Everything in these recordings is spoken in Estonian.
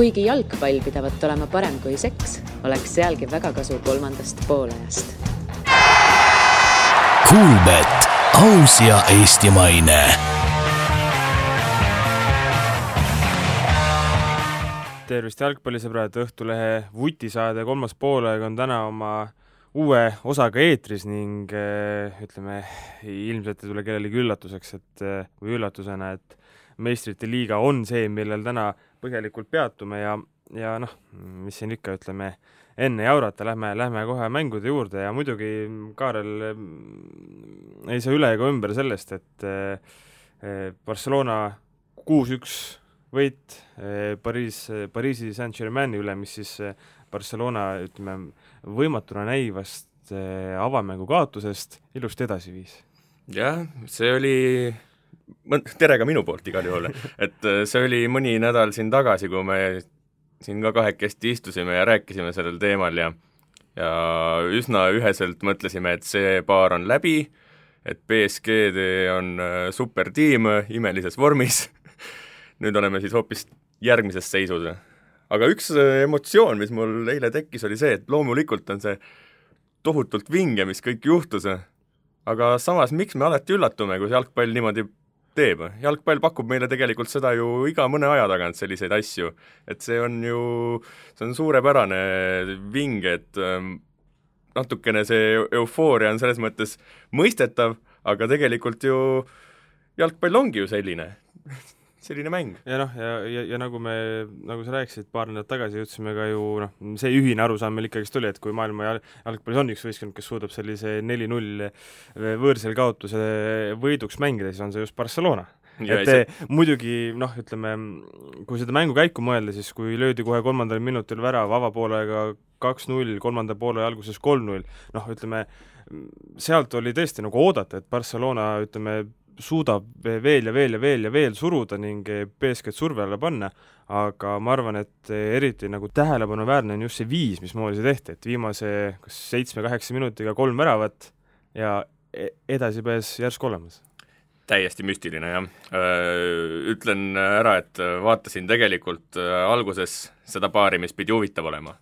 kuigi jalgpall pidavat olema parem kui seks, oleks sealgi väga kasu kolmandast poolajast. Kuulbet, aus ja eestimaine. tervist, jalgpallisõbrad, Õhtulehe vutisaade kolmas poolaeg on täna oma uue osaga eetris ning äh, ütleme, ilmselt ei tule kellelegi üllatuseks, et äh, või üllatusena, et meistrite liiga on see, millel täna põhjalikult peatume ja, ja noh, mis siin ikka, ütleme, enne jaurata, lähme, lähme kohe mängude juurde ja muidugi, Kaarel, ei saa üle ega ümber sellest, et äh, Barcelona kuus-üks võit eh, Pariis, Pariisi Saint-Germaini üle, mis siis eh, Barcelona, ütleme, võimatuna näivast eh, avamängu kaotusest ilusti edasi viis. jah, see oli, tere ka minu poolt igal juhul, et see oli mõni nädal siin tagasi, kui me siin ka kahekesti istusime ja rääkisime sellel teemal ja ja üsna üheselt mõtlesime, et see paar on läbi, et BSG on supertiim imelises vormis. Nüüd oleme siis hoopis järgmises seisus. aga üks äh, emotsioon, mis mul eile tekkis, oli see, et loomulikult on see tohutult vinge, mis kõik juhtus, aga samas, miks me alati üllatume, kui jalgpall niimoodi teeb, jalgpall pakub meile tegelikult seda ju iga mõne aja tagant, selliseid asju. et see on ju, see on suurepärane vinge, et ähm, natukene see eufooria on selles mõttes mõistetav, aga tegelikult ju jalgpall ongi ju selline selline mäng. ja noh, ja, ja, ja nagu me, nagu sa rääkisid, paar nädalat tagasi jõudsime ka ju noh, see ühine arusaam meil ikkagist oli, et kui maailma jal-, jalgpallis on üks võistkond, kes suudab sellise neli-null võõrsel kaotuse võiduks mängida, siis on see just Barcelona Ja et see... muidugi noh, ütleme, kui seda mängu käiku mõelda, siis kui löödi kohe kolmandal minutil värav avapoolega kaks-null, kolmanda poole alguses kolm-null, noh, ütleme, sealt oli tõesti nagu oodata, et Barcelona, ütleme, suudab veel ja veel ja veel ja veel suruda ning BSG-d surve alla panna, aga ma arvan, et eriti nagu tähelepanuväärne on just see viis, mismoodi see tehti, et viimase kas seitsme-kaheksa minutiga kolm väravat ja e-, edasipääs järsku olemas täiesti müstiline, jah. Ütlen ära, et vaatasin tegelikult alguses seda paari, mis pidi huvitav olema,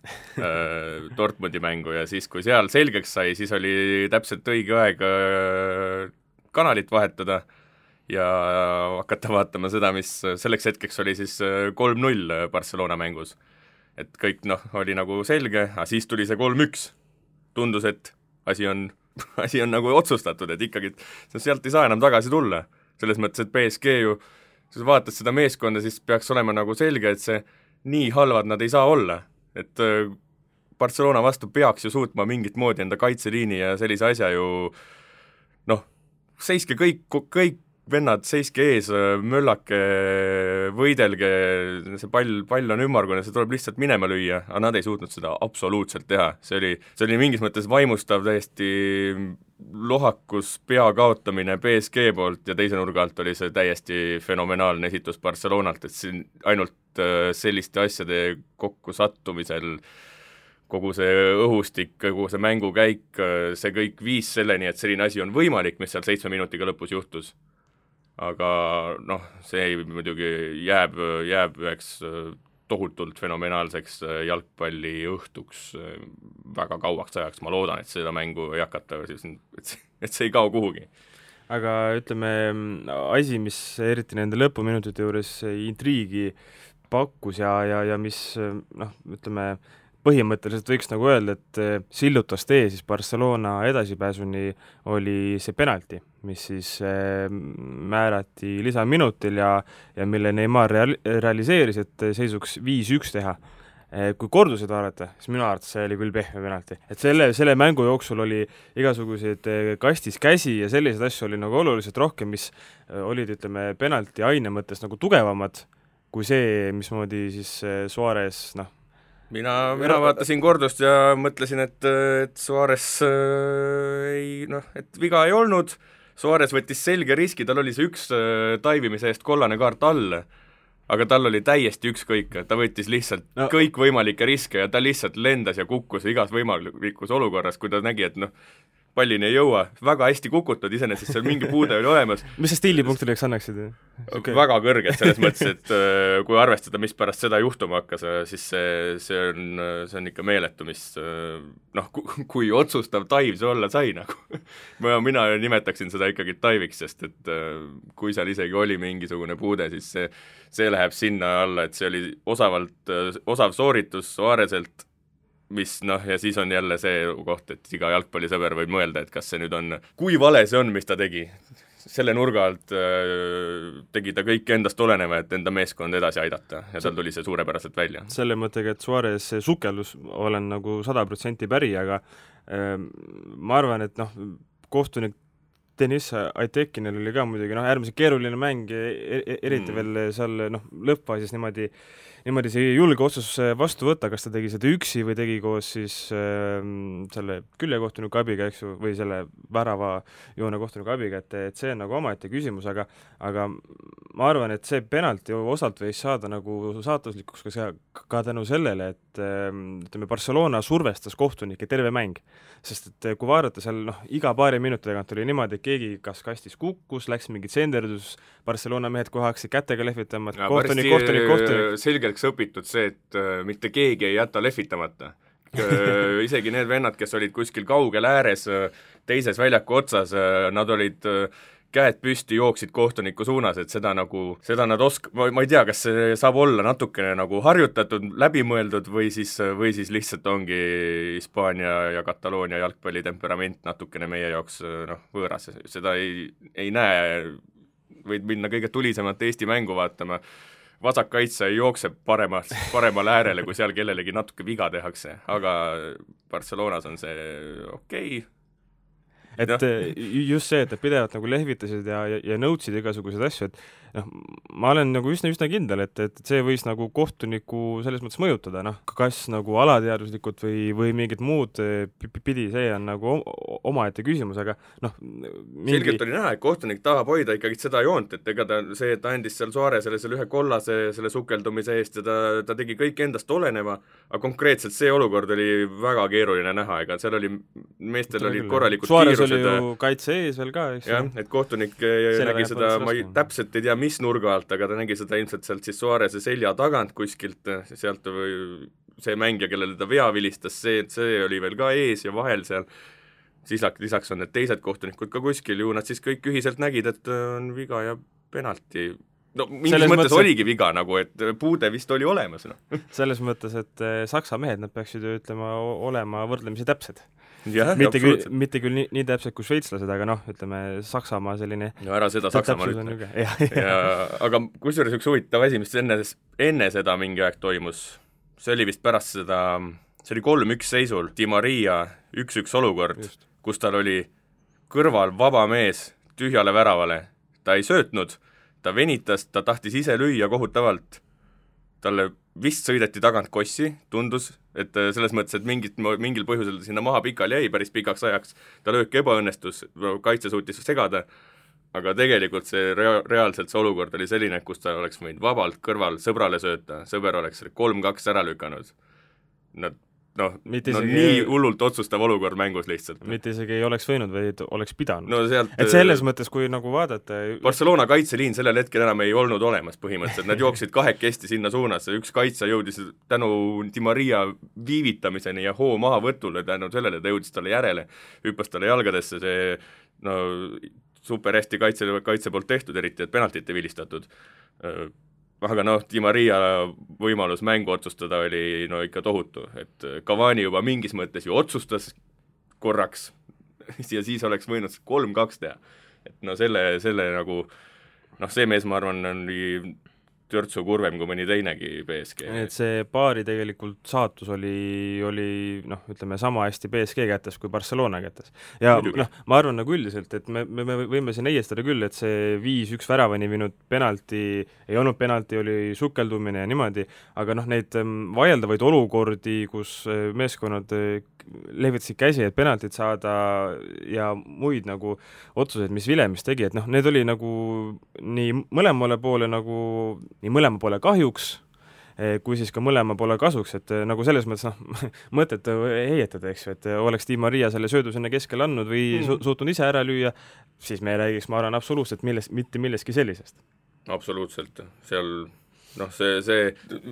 Dortmundi mängu ja siis, kui seal selgeks sai, siis oli täpselt õige aeg kanalit vahetada ja hakata vaatama seda, mis selleks hetkeks oli siis äh, kolm-null Barcelona mängus. et kõik noh, oli nagu selge, aga siis tuli see kolm-üks. tundus, et asi on, asi on nagu otsustatud, et ikkagi sealt ei saa enam tagasi tulla. selles mõttes, et BSG ju, kui sa vaatad seda meeskonda, siis peaks olema nagu selge, et see nii halvad nad ei saa olla, et äh, Barcelona vastu peaks ju suutma mingit moodi enda kaitseliini ja sellise asja ju noh, seiske kõik, kõik vennad, seiske ees, möllake, võidelge, see pall, pall on ümmargune, see tuleb lihtsalt minema lüüa, aga nad ei suutnud seda absoluutselt teha, see oli, see oli mingis mõttes vaimustav, täiesti lohakus pea kaotamine BSG poolt ja teise nurga alt oli see täiesti fenomenaalne esitus Barcelonalt, et siin ainult äh, selliste asjade kokkusattumisel äh, kogu see õhustik, kogu see mängukäik, see kõik viis selleni, et selline asi on võimalik, mis seal seitsme minutiga lõpus juhtus. aga noh, see muidugi jääb, jääb üheks tohutult fenomenaalseks jalgpalliõhtuks väga kauaks ajaks, ma loodan, et seda mängu ei hakata et see, et see ei kao kuhugi aga ütleme, asi, mis eriti nende lõpuminutite juures intriigi pakkus ja, ja, ja mis noh, ütleme, põhimõtteliselt võiks nagu öelda, et eh, sillutas tee siis Barcelona edasipääsuni, oli see penalti, mis siis eh, määrati lisaminutil ja, ja mille Neimar real-, realiseeris, et seisuks viis-üks teha. Eh, kui korduseid vaadata, siis minu arvates see oli küll pehme penalti. et selle, selle mängu jooksul oli igasuguseid kastis käsi ja selliseid asju oli nagu oluliselt rohkem, mis olid, ütleme, penalti aine mõttes nagu tugevamad kui see, mismoodi siis Suarez noh, mina, mina vaatasin kordust ja mõtlesin, et, et Suarez äh, ei noh, et viga ei olnud, Suarez võttis selge riski, tal oli see üks äh, taivimise eest kollane kaart all, aga tal oli täiesti ükskõik, ta võttis lihtsalt no. kõikvõimalikke riske ja ta lihtsalt lendas ja kukkus igas võimalikus olukorras, kui ta nägi, et noh, pallini ei jõua, väga hästi kukutud, iseenesest seal mingi puude oli olemas. mis sa stiilipunktideks annaksid okay.? väga kõrged selles mõttes, et äh, kui arvestada, mis pärast seda juhtuma hakkas, äh, siis see, see on, see on ikka meeletu, mis noh, kui otsustav taiv see olla sai nagu ma, mina nimetaksin seda ikkagi taiviks, sest et kui seal isegi oli mingisugune puude, siis see, see läheb sinna alla, et see oli osavalt, osav sooritus Suareselt mis noh, ja siis on jälle see koht, et iga jalgpallisõber võib mõelda, et kas see nüüd on, kui vale see on, mis ta tegi. selle nurga alt äh, tegi ta kõik endast oleneva, et enda meeskond edasi aidata ja tal tuli see suurepäraselt välja. selle mõttega, et Suarez sukeldus, olen nagu sada protsenti päri, aga äh, ma arvan, et noh, kohtunik Deniss Aitekinil oli ka muidugi noh, äärmiselt keeruline mäng, e-, e-, eriti mm. veel seal noh, lõppfaasis niimoodi äh, niimoodi see julge otsus vastu võtta, kas ta tegi seda üksi või tegi koos siis äh, selle küljekohtuniku abiga, eks ju, või selle väravajoone kohtuniku abiga, et, et see on nagu omaette küsimus, aga aga ma arvan, et see penalti osalt võis saada nagu saatuslikuks ka see, ka tänu sellele, et äh, ütleme, Barcelona survestas kohtunikke terve mäng. sest et kui vaadata seal noh, iga paari minuti tagant oli niimoodi, et keegi kas kastis kukkus, läks mingi tsenderdus, Barcelona mehed kohe hakkasid kätega lehvitama, et kohtunik, kohtunik, kohtunik. selgeks õpitud see, et äh, mitte keegi ei jäta lehvitamata. Äh, isegi need vennad, kes olid kuskil kaugel ääres, äh, teises väljaku otsas, nad olid käed püsti, jooksid kohtuniku suunas, et seda nagu, seda nad osk-, ma, ma ei tea, kas see saab olla natukene nagu harjutatud, läbimõeldud või siis, või siis lihtsalt ongi Hispaania ja Kataloonia jalgpallitemperament natukene meie jaoks noh, võõras, seda ei, ei näe, võid minna kõige tulisemat Eesti mängu vaatama, vasakkaitse jookseb paremas, paremale äärele, kui seal kellelegi natuke viga tehakse, aga Barcelonas on see okei okay., et no. just see, et nad pidevalt nagu lehvitasid ja, ja, ja nõudsid igasuguseid asju, et noh, ma olen nagu üsna, üsna kindel, et, et see võis nagu kohtunikku selles mõttes mõjutada, noh, kas nagu alateaduslikult või, või mingit muud eh, pidi, see on nagu omaette küsimus, aga noh mingi... selgelt oli näha, et kohtunik tahab hoida ikkagi seda joont, et ega ta, see, et ta andis seal Suaresele selle ühe kollase selle sukeldumise eest ja ta, ta tegi kõik endast oleneva, aga konkreetselt see olukord oli väga keeruline näha, ega seal oli, meestel olid korralikud Suarez kiirused oli ju kaitse ees veel ka, eks ju. jah, et kohtunik nägi seda, ma ei, täpselt ei tea, mis nurga alt, aga ta nägi seda ilmselt sealt siis Suarese selja tagant kuskilt, sealt või see mängija, kellele ta vea vilistas, see, see oli veel ka ees ja vahel seal, siis lisaks on need teised kohtunikud ka kuskil, ju nad siis kõik ühiselt nägid, et on viga ja penalti no mingis selles mõttes, mõttes oligi viga nagu, et puude vist oli olemas, noh. selles mõttes, et eh, saksa mehed, nad peaksid ju ütlema, olema võrdlemisi täpsed. Mitte küll, mitte küll nii, nii täpselt kui šveitslased, aga noh, ütleme Saksamaa selline no ära seda Saksamaal ütle. aga kusjuures üks huvitav asi, mis enne, enne seda mingi aeg toimus, see oli vist pärast seda, see oli kolm-üks seisul, Di Maria üks-üks olukord, kus tal oli kõrval vaba mees tühjale väravale, ta ei söötnud, ta venitas, ta tahtis ise lüüa kohutavalt, talle vist sõideti tagant kossi, tundus, et äh, selles mõttes, et mingit, mingil põhjusel sinna maha pikali jäi päris pikaks ajaks, ta löök ebaõnnestus, kaitse suutis segada, aga tegelikult see rea-, reaalselt see olukord oli selline, kus ta oleks võinud vabalt kõrval sõbrale sööta, sõber oleks kolm-kaks ära lükanud. Nad noh, no nii hullult otsustav olukord mängus lihtsalt. mitte isegi ei oleks võinud, vaid oleks pidanud no,. et selles mõttes, kui nagu vaadata Barcelona kaitseliin sellel hetkel enam ei olnud olemas põhimõtteliselt, nad jooksid kahekesti sinna suunas, üks kaitse jõudis tänu Di Maria viivitamiseni ja hoo mahavõtule, tänu sellele ta jõudis talle järele, hüppas talle jalgadesse, see no super hästi kaitse, kaitse poolt tehtud, eriti et penaltit ei vilistatud aga noh, Di Maria võimalus mängu otsustada oli no ikka tohutu, et Cavani juba mingis mõttes ju otsustas korraks ja siis oleks võinud kolm-kaks teha. et no selle, selle nagu noh, see mees, ma arvan, oli törtsu kurvem kui mõni teinegi BSG. et see paari tegelikult saatus oli, oli noh, ütleme sama hästi BSG kätes kui Barcelona kätes. ja noh, ma arvan nagu üldiselt, et me, me, me võime siin heiestada küll, et see viis-üks väravani viinud penalti ei olnud penalti, oli sukeldumine ja niimoodi, aga noh, neid ähm, vaieldavaid olukordi, kus äh, meeskonnad äh, lehvitasid käsi, et penaltit saada ja muid nagu otsuseid, mis Vilemis tegi, et noh, need oli nagu nii mõlemale poole nagu nii mõlema poole kahjuks, kui siis ka mõlema poole kasuks, et nagu selles mõttes noh, mõtet heietada, eks ju, et oleks Di Maria selle söödu sinna keskele andnud või mm. su suutnud ise ära lüüa, siis me ei räägiks, ma arvan, absoluutselt millest, mitte millestki sellisest. absoluutselt, seal noh, see, see,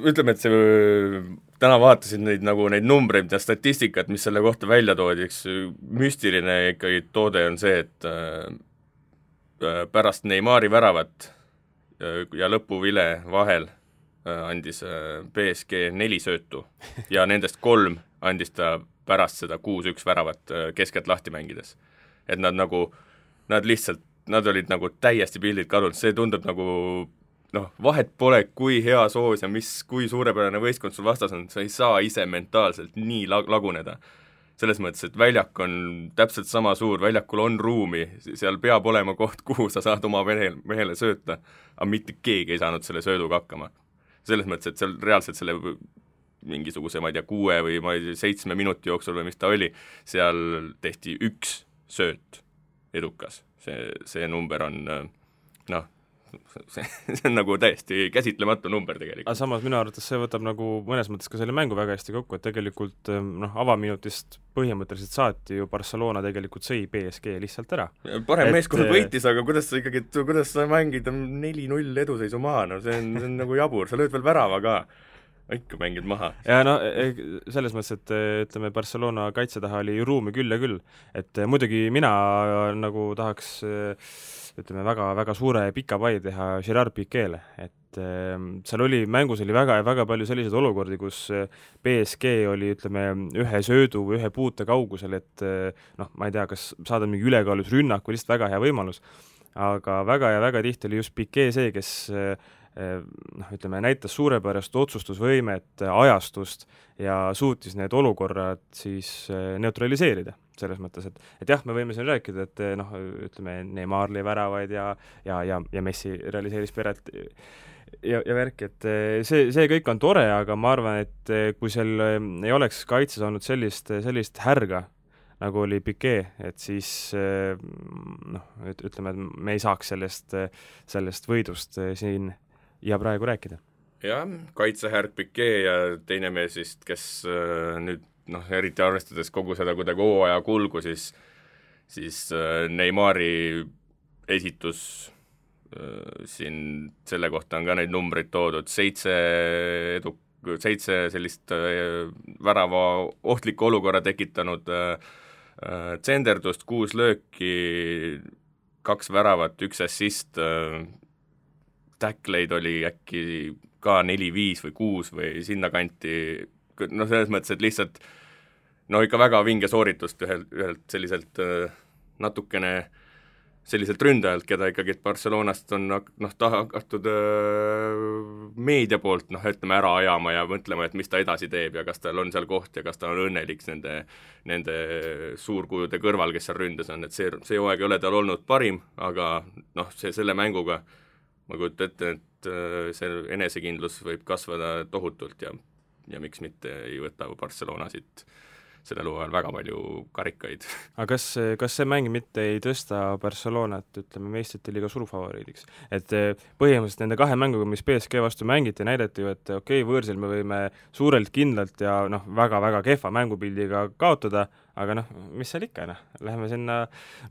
ütleme, et see, täna vaatasin neid nagu neid numbreid ja statistikat, mis selle kohta välja toodi, üks müstiline ikkagi toode on see, et äh, pärast Neimari väravat ja lõpuvile vahel äh, andis äh, BSG neli söötu ja nendest kolm andis ta pärast seda kuus-üks väravat äh, keskelt lahti mängides. et nad nagu, nad lihtsalt, nad olid nagu täiesti pildilt kadunud, see tundub nagu noh, vahet pole, kui hea soos ja mis, kui suurepärane võistkond sul vastas on, sa ei saa ise mentaalselt nii lag-, laguneda. Selles mõttes, et väljak on täpselt sama suur, väljakul on ruumi, seal peab olema koht, kuhu sa saad oma mehel, mehele sööta, aga mitte keegi ei saanud selle sööduga hakkama. selles mõttes, et seal reaalselt selle mingisuguse, ma ei tea, kuue või ma ei tea, seitsme minuti jooksul või mis ta oli, seal tehti üks sööt edukas. see, see number on noh, see, see on nagu täiesti käsitlematu number tegelikult. aga samas minu arvates see võtab nagu mõnes mõttes ka selle mängu väga hästi kokku, et tegelikult ehm, noh, avaminutist põhimõtteliselt saati ju Barcelona tegelikult sõi BSG lihtsalt ära. parem et... meeskond võitis, aga kuidas sa ikkagi, kuidas sa mängid neli-null eduseisu maha, no see on, see on nagu jabur, sa lööd veel värava ka ikka mängid maha. ja no e, selles mõttes, et ütleme, Barcelona kaitse taha oli ruumi küll ja küll. et muidugi mina nagu tahaks ütleme, väga, väga suure pika pai teha Gerard Pique'le, et seal oli, mängus oli väga, väga palju selliseid olukordi, kus BSG oli, ütleme, ühe söödu või ühe puute kaugusel, et noh, ma ei tea, kas saada mingi ülekaalus rünnak või lihtsalt väga hea võimalus, aga väga ja väga tihti oli just Piquet see, kes noh, ütleme, näitas suurepärast otsustusvõimet, ajastust ja suutis need olukorrad siis neutraliseerida selles mõttes, et et jah, me võime siin rääkida, et noh, ütleme, Neimar lõi väravaid ja ja, ja, ja Messi realiseeris peret ja, ja värk, et see, see kõik on tore, aga ma arvan, et kui seal ei oleks kaitses olnud sellist, sellist härga, nagu oli Piquet, et siis noh, ütleme, et me ei saaks sellest, sellest võidust siin ja praegu rääkida. jah, kaitsehärg Piquet ja teine mees vist, kes nüüd noh, eriti arvestades kogu seda kuidagi hooaja kulgu, siis siis äh, Neimari esitus äh, siin selle kohta on ka neid numbreid toodud, seitse edu, seitse sellist äh, värava ohtliku olukorra tekitanud tsenderdust, kuus lööki, kaks väravat, üks assist, tackleid oli äkki ka neli-viis või kuus või sinnakanti, noh, selles mõttes, et lihtsalt no ikka väga vinge sooritust ühelt, ühelt selliselt äh, natukene selliselt ründajalt, keda ikkagi Barcelonast on noh, taha hakatud äh, meedia poolt noh, ütleme ära ajama ja mõtlema, et mis ta edasi teeb ja kas tal on seal koht ja kas ta on õnnelik nende, nende suurkujude kõrval, kes seal ründes on, et see, see hooaeg ei ole tal olnud parim, aga noh, see, selle mänguga ma kujutan ette, et äh, see enesekindlus võib kasvada tohutult ja ja miks mitte ei võta Barcelona siit sellel hooajal väga palju karikaid. aga kas, kas see mäng mitte ei tõsta Barcelonat, ütleme, meistrite liiga suurfavoriidiks? et eh, põhimõtteliselt nende kahe mänguga, mis BSG vastu mängiti, näidati ju, et okei okay,, võõrsil me võime suurelt kindlalt ja noh, väga-väga kehva mängupildiga kaotada, aga noh, mis seal ikka, noh, läheme sinna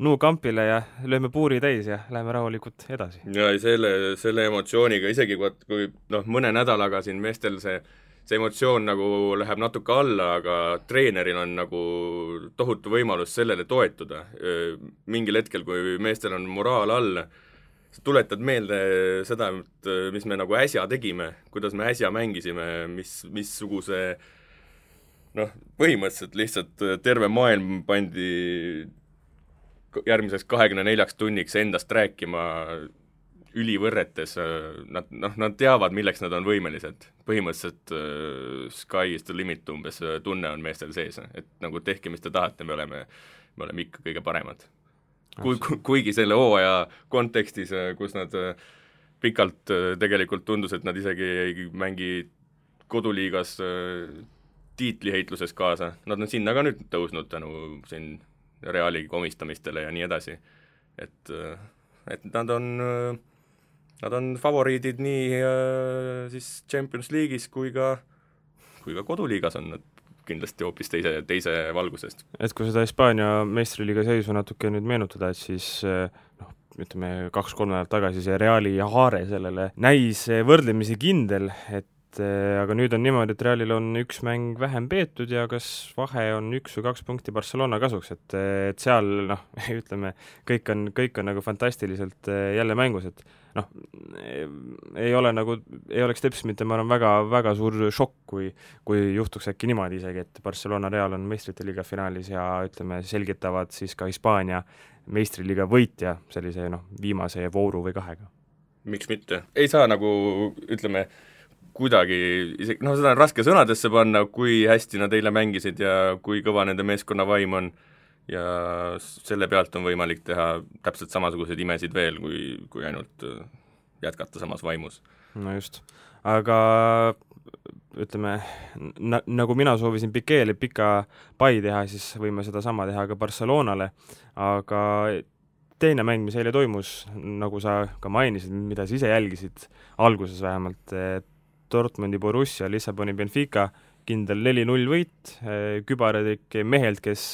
Nou Campile ja lööme puuri täis ja läheme rahulikult edasi. ja selle, selle emotsiooniga, isegi kui noh, mõne nädalaga siin meestel see see emotsioon nagu läheb natuke alla, aga treeneril on nagu tohutu võimalus sellele toetuda. mingil hetkel, kui meestel on moraal all, sa tuletad meelde seda, et mis me nagu äsja tegime, kuidas me äsja mängisime, mis, missuguse noh, põhimõtteliselt lihtsalt terve maailm pandi järgmiseks kahekümne neljaks tunniks endast rääkima ülivõrretes, äh, nad noh, nad teavad, milleks nad on võimelised. põhimõtteliselt uh, sky is the limit umbes äh, tunne on meestel sees, et nagu tehke, mis te tahate, me oleme, me oleme ikka kõige paremad. kui, kuigi selle hooaja kontekstis, kus nad pikalt tegelikult tundus, et nad isegi ei mängi koduliigas tiitliheitluses kaasa, nad on sinna ka nüüd tõusnud tänu siin Reali komistamistele ja nii edasi. et, et nad on äh, nad on favoriidid nii äh, siis Champions League'is kui ka, kui ka koduliigas on nad kindlasti hoopis teise, teise valgusest. et kui seda Hispaania meistriliiga seisu natuke nüüd meenutada, et siis eh, noh, ütleme kaks-kolm nädalat tagasi see Reali haare sellele näis võrdlemisi kindel, et eh, aga nüüd on niimoodi, et Realil on üks mäng vähem peetud ja kas vahe on üks või kaks punkti Barcelona kasuks, et, et seal noh, ütleme, kõik on, kõik on nagu fantastiliselt eh, jälle mängus, et noh, ei ole nagu, ei oleks teps mitte, ma arvan, väga, väga suur šokk, kui kui juhtuks äkki niimoodi isegi, et Barcelona Real on meistrite liiga finaalis ja ütleme, selgitavad siis ka Hispaania meistriliiga võitja sellise noh, viimase vooru või kahega. miks mitte, ei saa nagu ütleme, kuidagi isegi, noh, seda on raske sõnadesse panna, kui hästi nad eile mängisid ja kui kõva nende meeskonna vaim on. Ja selle pealt on võimalik teha täpselt samasuguseid imesid veel, kui, kui ainult äh, jätkata samas vaimus. no just, aga ütleme, na-, nagu mina soovisin Pique'le pika pai teha, siis võime sedasama teha ka Barcelonale, aga teine mäng, mis eile toimus, nagu sa ka mainisid, mida sa ise jälgisid, alguses vähemalt, Dortmundi Borussia, Lissaboni Benfica, kindel neli-null võit, eh, kübararik mehelt, kes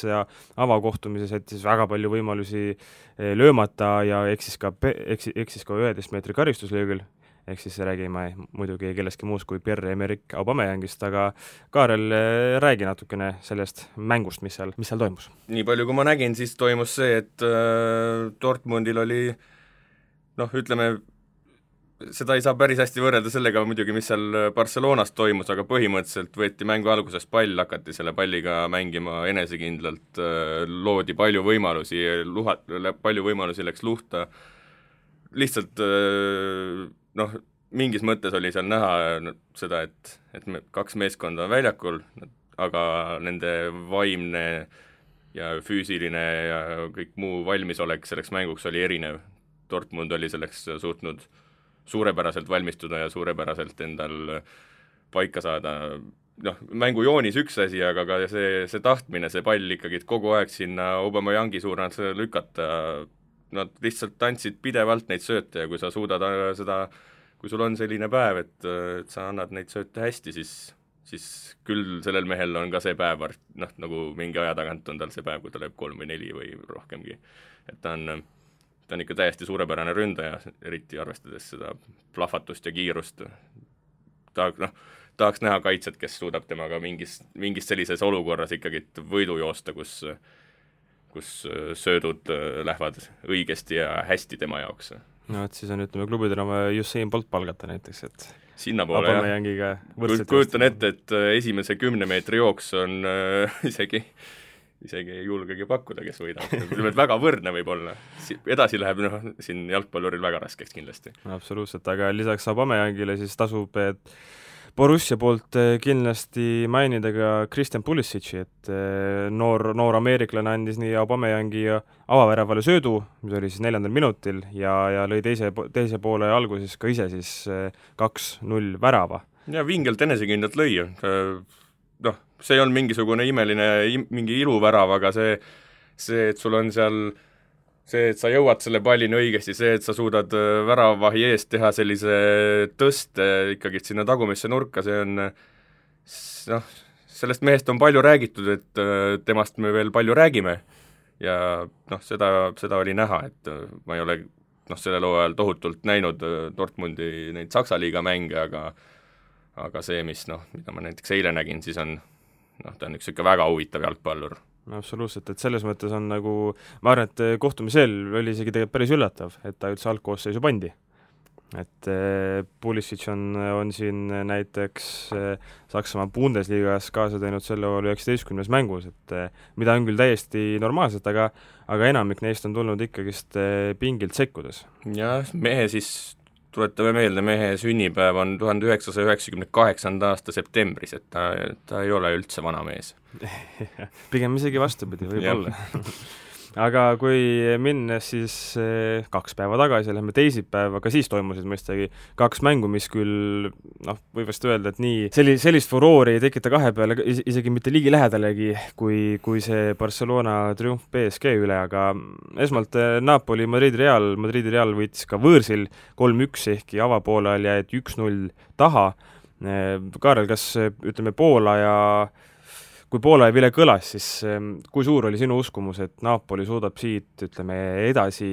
avakohtumises jättis väga palju võimalusi eh, löömata ja eksis ka, eksis, eksis ka üheteist meetri karistuslöögil, ehk siis räägime muidugi kellestki muust kui Pierre-Emerick Aubameyangist, aga Kaarel, eh, räägi natukene sellest mängust, mis seal, mis seal toimus? nii palju, kui ma nägin, siis toimus see, et äh, Dortmundil oli noh, ütleme seda ei saa päris hästi võrrelda sellega muidugi, mis seal Barcelonas toimus, aga põhimõtteliselt võeti mängu alguses pall, hakati selle palliga mängima enesekindlalt, loodi palju võimalusi, luha-, palju võimalusi läks luhta, lihtsalt noh, mingis mõttes oli seal näha seda, et, et me, kaks meeskonda on väljakul, aga nende vaimne ja füüsiline ja kõik muu valmisolek selleks mänguks oli erinev. Dortmund oli selleks suutnud äh, suurepäraselt valmistuda ja suurepäraselt endal paika saada, noh, mängujoonis üks asi, aga ka see, see tahtmine, see pall ikkagi kogu aeg sinna Aubameyangi suunas lükata, nad lihtsalt andsid pidevalt neid sööte ja kui sa suudad äh, seda, kui sul on selline päev, et, et sa annad neid sööte hästi, siis siis küll sellel mehel on ka see päev, noh, nagu mingi aja tagant on tal see päev, kui ta lööb kolm või neli või rohkemgi. et ta on ta on ikka täiesti suurepärane ründaja, eriti arvestades seda plahvatust ja kiirust. ta noh, tahaks näha kaitset, kes suudab temaga mingis, mingis sellises olukorras ikkagi võidu joosta, kus kus söödud lähevad õigesti ja hästi tema jaoks. no et siis on, ütleme, klubidel vaja Usain Bolt palgata näiteks, et sinnapoole jah, kujutan ette, et esimese kümne meetri jooks on äh, isegi äh, isegi ei julgegi pakkuda, kes võidab, ütleme, et väga võrdne võib-olla. edasi läheb noh, siin jalgpalluril väga raskeks kindlasti. absoluutselt, aga lisaks Abameyangile siis tasub, et Borussia poolt eh, kindlasti mainida ka Kristjan Pulisic'i, et eh, noor, noor ameeriklane andis nii Abameyangi avaväravale söödu, mis oli siis neljandal minutil, ja, ja lõi teise, teise poole alguses ka ise siis eh, kaks-null värava. ja vingelt enesekindlalt lõi noh, see ei olnud mingisugune imeline, mingi iluvärav, aga see, see, et sul on seal see, et sa jõuad selle pallini õigesti, see, et sa suudad äh, väravavahi eest teha sellise tõste ikkagi sinna tagumisse nurka, see on noh, sellest mehest on palju räägitud, et äh, temast me veel palju räägime. Ja noh, seda, seda oli näha, et äh, ma ei ole noh, sellel hooajal tohutult näinud Dortmundi neid Saksa liiga mänge, aga aga see, mis noh, mida ma näiteks eile nägin, siis on noh, ta on üks niisugune väga huvitav jalgpallur. absoluutselt, et selles mõttes on nagu, ma arvan, et kohtumise eel oli isegi tegelikult päris üllatav, et ta üldse algkoosseisu pandi. et eh, Pulisic on, on siin näiteks eh, Saksamaa Bundesliga-s kaasa teinud selle hooaja üheksateistkümnes mängus, et eh, mida on küll täiesti normaalselt, aga aga enamik neist on tulnud ikkagist pingilt sekkudes. jah, mehe siis tuletame meelde, mehe sünnipäev on tuhande üheksasaja üheksakümne kaheksanda aasta septembris, et ta, ta ei ole üldse vana mees. Pigem isegi vastupidi, võib-olla aga kui minnes siis eh, kaks päeva tagasi, lähme teisipäeva, ka siis toimusid mõistagi kaks mängu, mis küll noh, võib vast öelda, et nii selli-, sellist furoori ei tekita kahe peale is isegi mitte ligilähedalegi, kui, kui see Barcelona triumf BSG üle, aga esmalt eh, Napoli, Madridi Real, Madridi Real võitis ka võõrsil kolm-üks, ehkki avapoolel jäeti üks-null taha. Eh, Kaarel, kas ütleme, Poola ja kui Poola ja Vile kõlas, siis ehm, kui suur oli sinu uskumus, et Napoli suudab siit, ütleme, edasi,